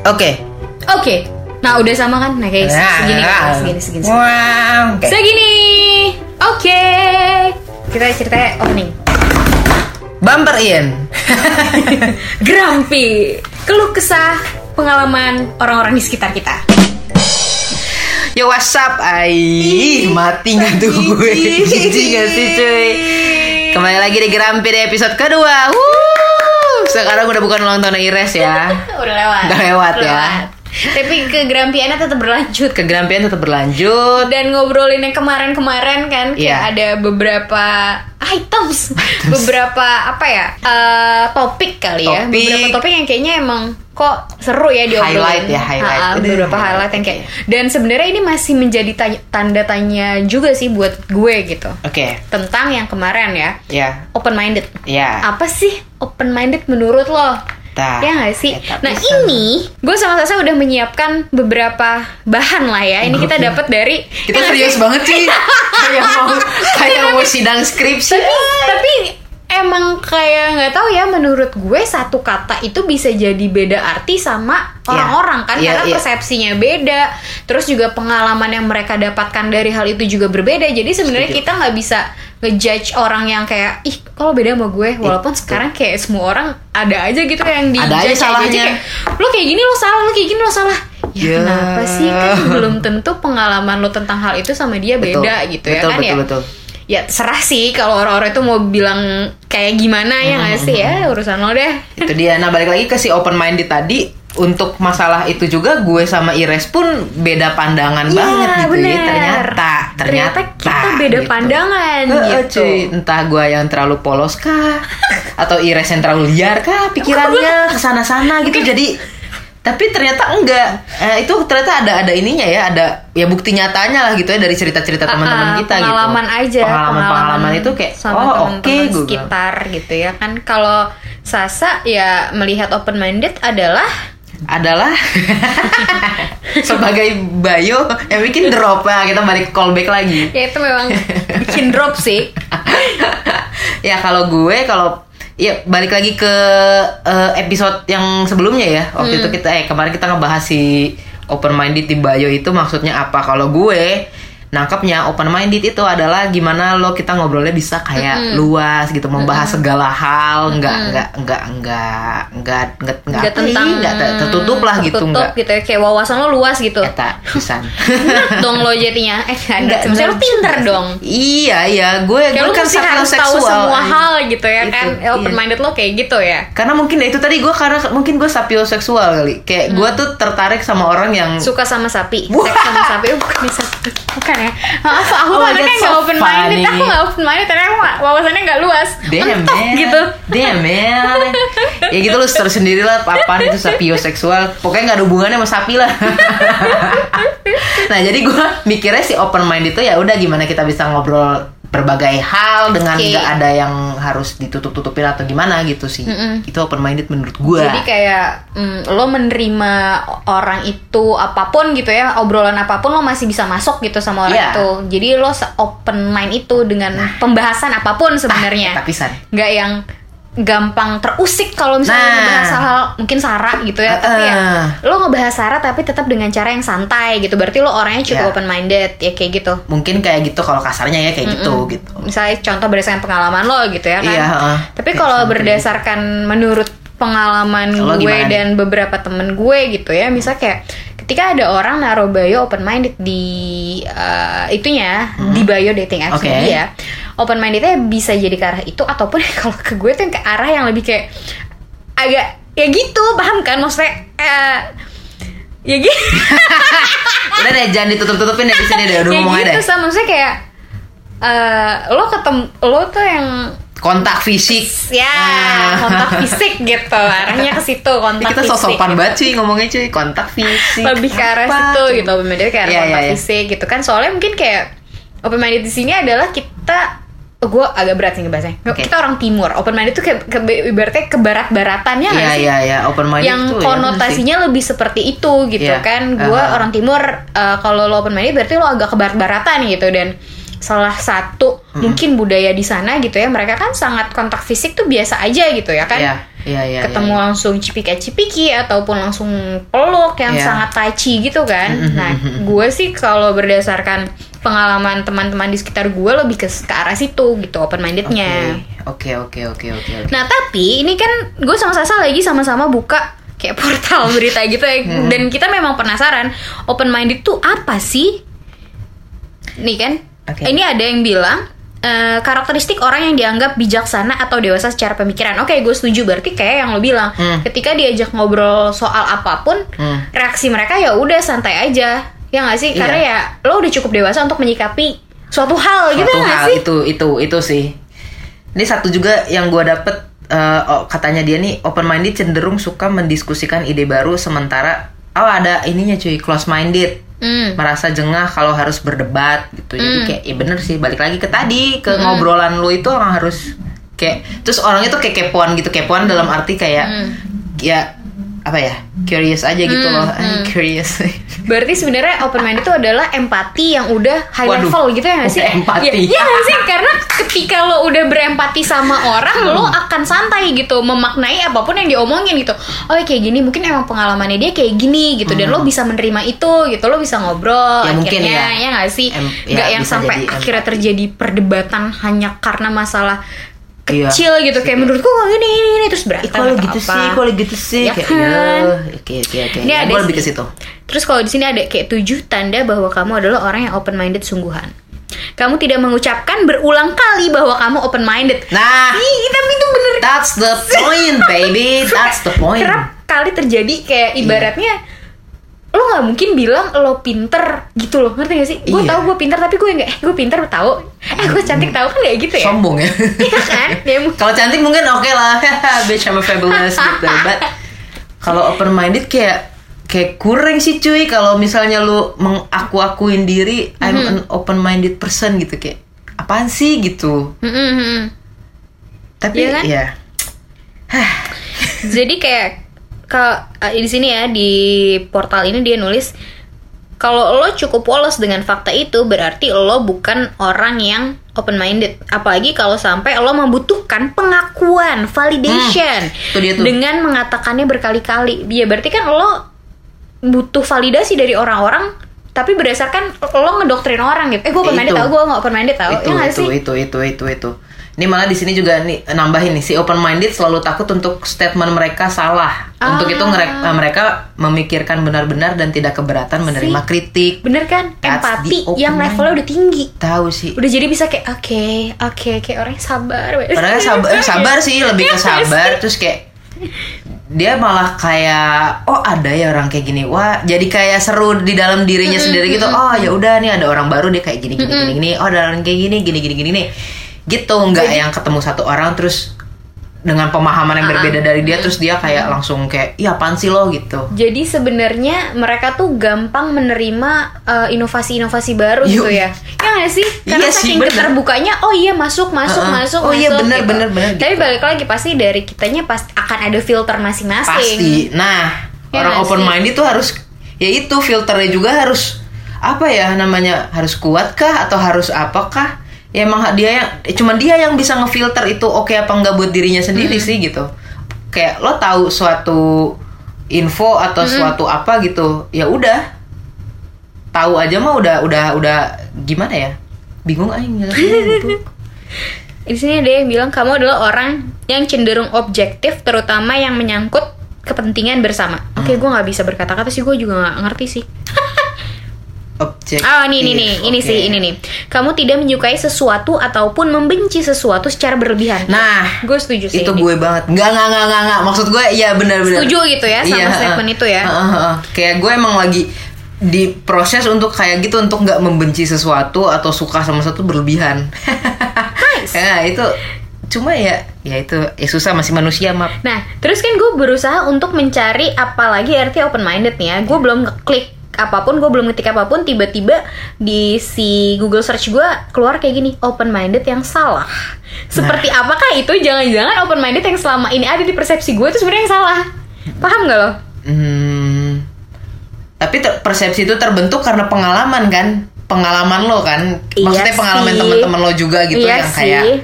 Oke. Oke. Nah, udah sama kan? Nah, kayak segini kan? Segini, segini. segini. Wow. Oke. Segini. Oke. Kita ceritanya opening. Bumper in. Grumpy. Keluh kesah pengalaman orang-orang di sekitar kita. Yo what's up? Ai, mati nggak tuh gue? Jijik gak sih cuy? Kembali lagi di Gerampi di episode kedua. Wuh, sekarang udah bukan ulang tahun Ires ya. Udah lewat. Udah lewat ya. Tapi kegerampiannya tetap berlanjut. Kegerampian tetap berlanjut. Dan ngobrolin yang kemarin-kemarin kan kayak Iya. ada beberapa items, beberapa apa ya eh, topik kali ya, Topik. beberapa topik yang kayaknya emang kok seru ya diobrolin. Highlight ya, highlight. Udah, beberapa highlight. highlight yang kayak. Dan sebenarnya ini masih menjadi tanya- tanda tanya juga sih buat gue gitu Oke. tentang yang kemarin ya, Ya. open minded. Ya. Apa sih open minded menurut lo? Tah. Ya gak sih? Ya, nah sama. ini gue sama Sasa udah menyiapkan beberapa bahan lah ya. Ini kita dapat dari Kita Ya serius sih? banget sih. kayak mau kayak mau sidang skripsi. Tapi tapi emang kayak nggak tahu ya menurut gue satu kata itu bisa jadi beda arti sama Iya. orang-orang kan Iya, karena iya. persepsinya beda. Terus juga pengalaman yang mereka dapatkan dari hal itu juga berbeda. Jadi sebenarnya kita nggak bisa ngejudge orang yang kayak ih kalau beda sama gue walaupun sekarang kayak semua orang ada aja gitu yang di Ada aja salahnya. lo kayak gini lo salah lo kayak gini lo salah ya Ya. kenapa sih kan belum tentu pengalaman lo tentang hal itu sama dia Betul. beda gitu ya Betul, kan betul, ya betul. Ya serah sih kalau orang-orang itu mau bilang kayak gimana ya nggak sih? Ya urusan lo deh. Itu dia. Nah balik lagi ke si open minded tadi. Untuk masalah itu juga gue sama Ires pun beda pandangan Iya, banget gitu ya. bener. ternyata ternyata, kita beda pandangan Heeh, gitu. cuy. entah gue yang terlalu polos kah atau Ires yang terlalu liar kah pikirannya ke sana-sana gitu. Jadi tapi ternyata enggak. Eh, itu ternyata ada ada ininya ya ada ya bukti nyatanya lah gitu ya dari cerita-cerita Ah, teman-teman ah, kita pengalaman gitu aja pengalaman-pengalaman itu kayak sama oh teman-teman oke gue bilang. sekitar gitu ya. Kan kalau Sasa ya melihat open minded adalah? Adalah sebagai Bayo yang bikin drop. Ya kita balik callback lagi. Ya itu memang bikin drop sih. Ya kalau gue kalau ya balik lagi ke eh, episode yang sebelumnya ya. Waktu itu kita eh kemarin kita ngebahas si open minded di Bayo itu maksudnya apa. Kalau gue nangkepnya open minded itu adalah gimana lo kita ngobrolnya bisa kayak mm -hmm. luas gitu membahas mm -hmm. segala hal nggak mm -hmm. nggak nggak nggak nggak nggak nggak tentang nggak tertutup lah gitu, tertutup gitu nggak gitu ya, kayak wawasan lo luas gitu Eta, pisan dong lo jadinya eh nggak sebenarnya lo pinter dong iya iya gue kayak gue kan harus tahu semua aja. hal gitu ya kan ya, iya. open minded lo kayak gitu ya karena mungkin ya itu tadi gue karena mungkin gue sapio seksual kali kayak hmm. gue tuh tertarik sama orang yang suka sama sapi Wah. seks sama sapi oh, bukan sapi bukan ya? Maaf aku Oh anaknya nggak so open minded funny. aku nggak open minded karena aku nggak- wawasannya nggak luas. Damn Mentok man. gitu. Damn man. Ya gitu lu terus sendiri lah Apaan itu sapioseksual Pokoknya gak ada hubungannya sama sapi lah. Nah jadi gue mikirnya si open mind itu ya udah gimana kita bisa ngobrol berbagai hal dengan nggak ada yang harus ditutup-tutupin atau gimana gitu sih. Itu open minded menurut gue jadi kayak mm, lo menerima orang itu apa pun gitu ya obrolan apa pun lo masih bisa masuk gitu sama orang Iya. itu. Jadi lo open mind itu dengan pembahasan apa pun sebenarnya. Ah, tapisan. nggak yang gampang terusik kalau misalnya Nah. ngebahas hal mungkin sara gitu ya tapi ya lo ngebahas sara tapi tetap dengan cara yang santai gitu berarti lo orangnya cukup Ya. open minded ya kayak gitu mungkin kayak gitu kalau kasarnya ya kayak gitu gitu misalnya contoh berdasarkan pengalaman lo gitu ya kan Iya, heeh. tapi kalau sampai berdasarkan menurut pengalaman Lo gue gimana dan beberapa temen gue gitu ya misalnya kayak ketika ada orang naruh bio open minded di eh, itunya di bio dating apps Hmm. Oke. dia open mindednya bisa jadi ke arah itu ataupun kalau ke gue tuh yang ke arah yang lebih kayak agak ya gitu paham kan maksudnya eh, ya gitu Udah deh jangan ditutup-tutupin deh di sini deh udah ya ngomong aja gitu deh. sama maksudnya kayak eh, lo ketemu lo tuh yang Kontak fisik. ya Ah. kontak fisik gitu arahnya ke situ kontak kita fisik sosokan banget sih ngomongnya cuy kontak fisik. lebih ke arah Apa situ gitu open minded ke arah Iya, kontak iya, iya. fisik gitu kan soalnya mungkin kayak open minded di sini adalah kita oh, gue agak berat sih ngebahasnya Oke. kita orang timur open minded itu ke, ke ibaratnya ke barat baratannya nggak Iya sih iya iya open minded yang tuh ya, konotasinya lebih seperti itu gitu Iya. kan gue Uh-huh. orang timur uh, kalau lo open minded berarti lo agak ke barat-baratan gitu dan salah satu mungkin budaya di sana gitu ya mereka kan sangat kontak fisik tuh biasa aja gitu ya kan Iya. Iya, iya, ketemu iya, iya. langsung cipika-cipiki ataupun langsung peluk yang Iya. sangat touchy gitu kan. Nah, gue sih kalau berdasarkan pengalaman teman-teman di sekitar gue lebih ke, ke arah situ gitu open mindednya. Oke, oke, oke, oke, oke. Nah tapi ini kan gue sama Sasa lagi sama-sama buka kayak portal berita gitu ya dan kita memang penasaran open minded tuh apa sih? Nih kan, Oke. ini ada yang bilang eh, karakteristik orang yang dianggap bijaksana atau dewasa secara pemikiran. Oke, gue setuju berarti kayak yang lo bilang. Hmm. Ketika diajak ngobrol soal apa pun, Hmm. reaksi mereka ya udah santai aja. Ya nggak sih? Iya. Karena ya lo udah cukup dewasa untuk menyikapi suatu hal gitu Suatu nggak hal sih? itu itu itu sih. Ini satu juga yang gue dapet eh, oh, katanya dia nih open minded cenderung suka mendiskusikan ide baru sementara oh ada ininya cuy close minded Hmm. merasa jengah kalau harus berdebat gitu jadi Hmm. kayak ya bener sih balik lagi ke tadi ke ngobrolan lu itu orang harus kayak terus orangnya tuh kayak kepoan gitu kepoan dalam arti kayak Hmm. ya apa ya curious aja gitu Hmm, loh hmm. curious Berarti sebenarnya open mind itu adalah empati yang udah high Waduh, level gitu ya nggak sih? empati. Ya, iya nggak sih? Karena ketika lo udah berempati sama orang, lo akan santai gitu, memaknai apa pun yang diomongin gitu. Oh ya kayak gini, mungkin emang pengalamannya dia kayak gini gitu, dan lo bisa menerima itu gitu, lo bisa ngobrol. Hmm. Ya, mungkin akhirnya, ya. ya nggak sih? Em- ya, Nggak yang sampai akhirnya terjadi perdebatan hanya karena masalah Iya. kecil gitu kayak menurutku kok gini ini, ini terus berantem kok lo atau gitu apa. sih, lo gitu sih, Ya kayak kan? ya, oke oke oke. Ini ada lebih ke situ. Terus kalau di sini ada kayak tujuh tanda bahwa kamu adalah orang yang open minded sungguhan. Kamu tidak mengucapkan berulang kali bahwa kamu open minded. Nah, Ih, tapi itu bener that's the point, baby. That's the point. kerap kali terjadi kayak Iya. ibaratnya lo nggak mungkin bilang lo pinter gitu loh ngerti gak sih? Gue Iya. tahu gue pinter tapi gue nggak eh gue pinter tahu eh gue cantik tahu kan kayak gitu ya? Sombong ya. Iya kan? Ya, kalau cantik mungkin oke lah, bitch I'm a fabulous gitu. But kalau open minded kayak kayak kurang sih cuy kalau misalnya lu mengaku-akuin diri I'm Mm-hmm. an open minded person gitu kayak apaan sih gitu. Mm, mm, mm. Tapi Iya kan? ya Jadi kayak ke eh, di sini ya di portal ini dia nulis kalau lo cukup polos dengan fakta itu berarti lo bukan orang yang open minded. Apalagi kalau sampai lo membutuhkan pengakuan, validation Hmm, itu dia tuh. dengan mengatakannya berkali-kali. Ya berarti kan lo butuh validasi dari orang-orang tapi berdasarkan lo ngedoktrin orang gitu. Eh gue open minded tau, gue gak open minded tau. itu Ya nggak itu, sih? itu itu itu itu ini malah di sini juga nih nambahin nih si open minded selalu takut untuk statement mereka salah. Ah. untuk itu ngere- eh, mereka memikirkan benar-benar dan tidak keberatan menerima See? kritik. Bener kan? That's Empati yang levelnya udah tinggi. tahu sih. Udah jadi bisa kayak oke oke kayak orang yang sabar. Padahal sabar sabar sih lebih ke Iya sabar terus kayak dia malah kayak oh ada ya orang kayak gini. Wah jadi kayak seru di dalam dirinya sendiri gitu. oh ya udah nih ada orang baru dia kayak gini gini gini gini. Oh ada orang kayak gini gini gini gini. nih gitu nggak yang ketemu satu orang terus dengan pemahaman yang Ah, berbeda dari dia terus dia kayak langsung kayak iya apaan sih lo gitu jadi sebenarnya mereka tuh gampang menerima uh, inovasi-inovasi baru Yuk. gitu ya ya nggak sih karena Iya saking keterbukanya oh iya masuk masuk Uh-uh. masuk Oh iya, masuk, bener, gitu. bener, bener, tapi gitu. balik lagi pasti dari kitanya pasti akan ada filter masing-masing pasti nah Ya orang open sih? minded tuh harus ya itu filternya juga harus apa ya namanya harus kuat kah atau harus apakah ya emang dia yang cuman dia yang bisa ngefilter itu oke apa enggak buat dirinya sendiri Hmm. sih gitu kayak lo tahu suatu info atau Hmm. suatu apa gitu ya udah tahu aja mah udah udah udah gimana ya bingung aja gitu. di sini ada yang bilang kamu adalah orang yang cenderung objektif terutama yang menyangkut kepentingan bersama Hmm. oke gue nggak bisa berkata-kata sih gue juga nggak ngerti sih objektif Oh ini ini nih, ini sih ini nih. Kamu tidak menyukai sesuatu ataupun membenci sesuatu secara berlebihan. Nah, gue setuju sih. itu ini. gue banget nggak nggak nggak nggak nggak maksud gue iya benar-benar Setuju gitu ya sama statement itu ya. heeh, heeh. kayak gue emang lagi di proses untuk kayak gitu untuk nggak membenci sesuatu atau suka sama sesuatu berlebihan Nice. ya itu cuma ya ya itu ya susah masih manusia map Nah, terus kan gue berusaha untuk mencari apalagi arti open minded nih ya. Gue belum ngeklik apa pun, gue belum ngetik apa pun, tiba-tiba di si Google search gue keluar kayak gini, open minded yang salah. Seperti Nah. apakah itu jangan-jangan open minded yang selama ini ada di persepsi gue itu sebenarnya yang salah? Paham gak lo? hmm, tapi persepsi itu terbentuk karena pengalaman kan pengalaman lo kan Iya maksudnya pengalaman sih. teman-teman lo juga gitu Iya yang kayak sih.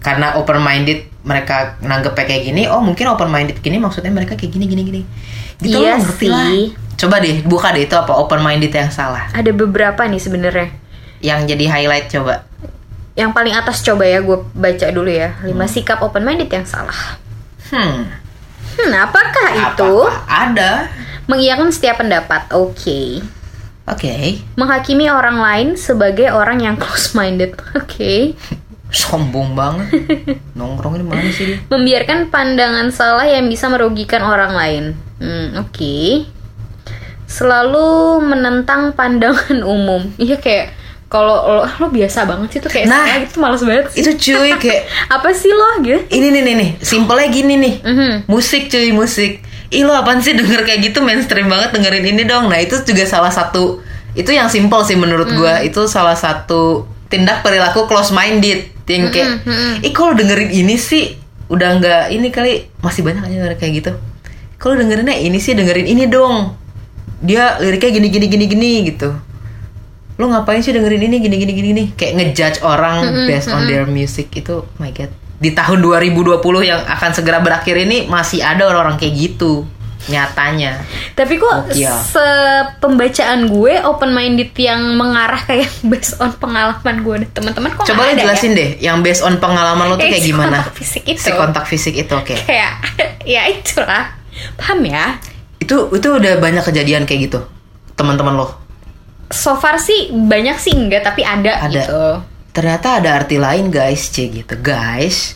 karena open minded mereka nanggepnya kayak gini oh mungkin open minded gini maksudnya mereka kayak gini gini gini gitu Iya lo ngerti lah sih. Coba deh buka deh itu apa open minded yang salah Ada beberapa nih sebenarnya. yang jadi highlight coba Yang paling atas coba ya gue baca dulu ya. 5 sikap open minded yang salah. hmm Hmm, apakah itu? apa ada Mengiyakan setiap pendapat. Oke. oke Menghakimi orang lain sebagai orang yang close minded. Oke. sombong banget nongkrong di mana sih dia Membiarkan pandangan salah yang bisa merugikan orang lain. Hmm, oke. Selalu menentang pandangan umum. Iya kayak kalau lo, lo biasa banget sih tuh kayak Nah, saya gitu males banget sih. itu cuy kayak Apa sih lo gitu? ini nih nih nih simpelnya gini nih Mhm. musik cuy musik ih lo apaan sih denger kayak gitu mainstream banget dengerin ini dong nah itu juga salah satu itu yang simple sih menurut gua Hmm. itu salah satu tindak perilaku close minded yang kayak Hmm, ih kalau dengerin ini sih udah nggak ini kali masih banyak aja kayak gitu kalau dengerinnya ini sih dengerin ini dong dia liriknya gini gini gini gini gitu. Lo ngapain sih dengerin ini? Gini gini gini gini. Kayak ngejudge orang Hmm, based on their music. Itu oh my god. Di tahun 2020 yang akan segera berakhir ini masih ada orang-orang kayak gitu. Nyatanya. Tapi kok Gokil. sepembacaan gue open minded yang mengarah kayak based on pengalaman gue. Dan teman-teman kok coba ada jelasin deh yang based on pengalaman lo tuh Eh, kayak si gimana? kontak fisik itu. si kontak fisik itu oke. Ya? Kayak ya itulah. Paham ya? Itu itu udah banyak kejadian kayak gitu teman-teman lo So far sih banyak sih enggak tapi ada, Ada. gitu. ternyata ada arti lain guys c gitu guys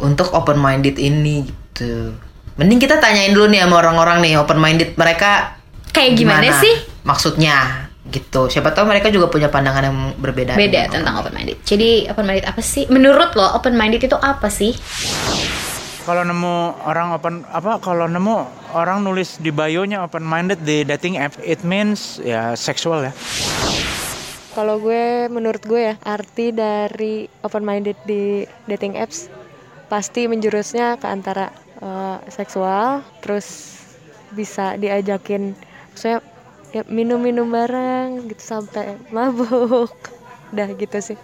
untuk open minded ini gitu mending kita tanyain dulu nih sama orang-orang nih open minded mereka Kayak gimana, sih? maksudnya gitu siapa tahu mereka juga punya pandangan yang berbeda Beda tentang open minded. Jadi open minded apa sih? Menurut lo open minded itu apa sih? Kalau nemu orang open apa kalau nemu orang nulis di bio-nya open minded di dating app, it means ya seksual ya. Kalau gue, menurut gue ya, arti dari open minded di dating apps pasti menjurusnya ke antara eh, seksual, terus bisa diajakin, saya ya minum-minum bareng gitu sampai mabuk, udah gitu sih.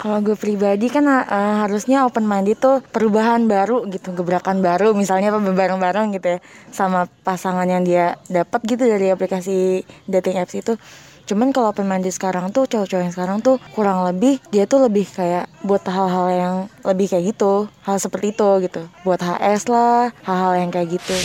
Kalau gue pribadi kan eh, harusnya open minded tuh perubahan baru gitu, gebrakan baru, misalnya apa bareng-bareng gitu ya, sama pasangan yang dia dapat gitu dari aplikasi dating apps itu. Cuman kalau open minded sekarang tuh cowok-cowok yang sekarang tuh kurang lebih dia tuh lebih kayak buat hal-hal yang lebih kayak gitu, hal seperti itu gitu, buat HS lah, hal-hal yang kayak gitu.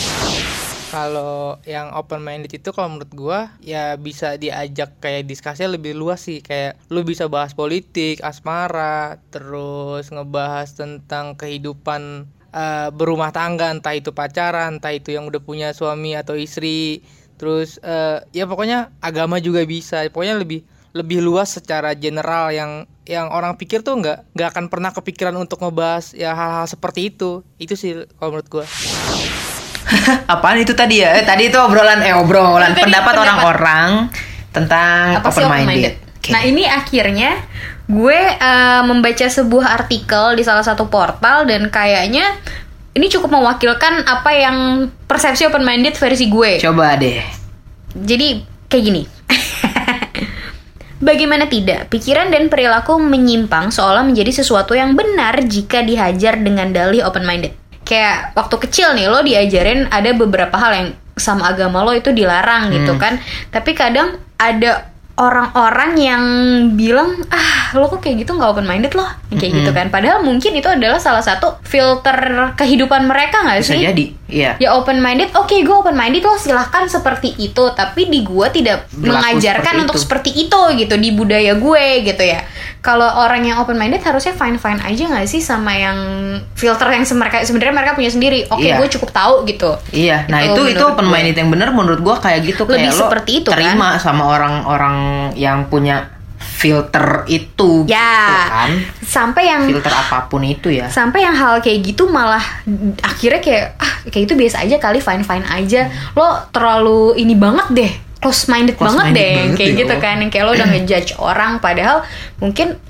Kalau yang open minded itu kalau menurut gua ya bisa diajak kayak diskusinya lebih luas sih kayak lu bisa bahas politik, asmara, terus ngebahas tentang kehidupan eh, berumah tangga entah itu pacaran, entah itu yang udah punya suami atau istri. Terus eh, ya pokoknya agama juga bisa. Pokoknya lebih lebih luas secara general yang yang orang pikir tuh nggak nggak akan pernah kepikiran untuk ngebahas ya hal-hal seperti itu. Itu sih kalau menurut gua. apaan itu tadi ya? Eh, tadi itu obrolan eh obrolan Tadi pendapat orang-orang tentang apa open minded, Nah ini akhirnya gue eh, membaca sebuah artikel di salah satu portal dan kayaknya ini cukup mewakilkan apa yang persepsi open minded versi gue. coba deh. Jadi kayak gini. Bagaimana tidak, pikiran dan perilaku menyimpang seolah menjadi sesuatu yang benar jika dihajar dengan dalih open minded. Kayak waktu kecil nih lo diajarin ada beberapa hal yang sama agama lo itu dilarang gitu kan. Tapi kadang ada orang-orang yang bilang ah lo kok kayak gitu nggak open minded loh. Kayak gitu kan. Padahal mungkin itu adalah salah satu filter kehidupan mereka nggak bisa sih? jadi iya. Ya open minded oke gue open minded lo silahkan seperti itu. Tapi di gue tidak Berlaku mengajarkan seperti untuk itu. seperti itu gitu di budaya gue gitu ya. Kalau orang yang open minded harusnya fine fine aja nggak sih sama yang filter yang mereka sebenarnya mereka punya sendiri. Oke Iya. gue cukup tahu gitu. Iya, nah Itu itu itu open gue. minded yang bener menurut gua kayak gitu. Lebih kayak lo seperti itu, kan? terima sama orang-orang yang punya filter itu gitu ya kan. sampai yang Filter apa pun itu ya. sampai yang hal kayak gitu malah akhirnya kayak ah kayak itu biasa aja kali fine fine aja lo terlalu ini banget deh close minded Close banget minded deh banget kayak ya gitu lo. kan yang kayak lo udah ngejudge orang padahal mungkin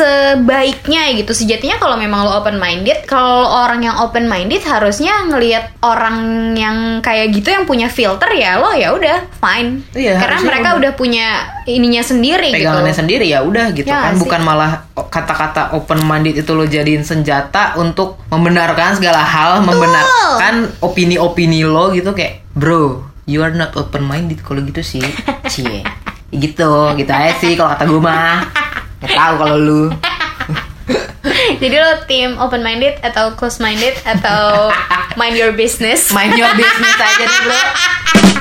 sebaiknya gitu. Sejatinya kalau memang lo open minded kalau orang yang open minded harusnya ngelihat orang yang kayak gitu yang punya filter ya lo ya udah fine. Iya, karena mereka udah. udah punya ininya sendiri pegangannya gitu sendiri ya udah gitu Ya, kan. sih. bukan malah kata-kata open minded itu lo jadiin senjata untuk membenarkan segala hal membenarkan opini-opini lo gitu. Kayak bro you are not open minded kalau gitu sih cie. Gitu gitu aja sih kalau kata gue mah nggak tahu kalau lu. Jadi lo tim open minded atau close minded atau mind your business? Mind your business aja deh bro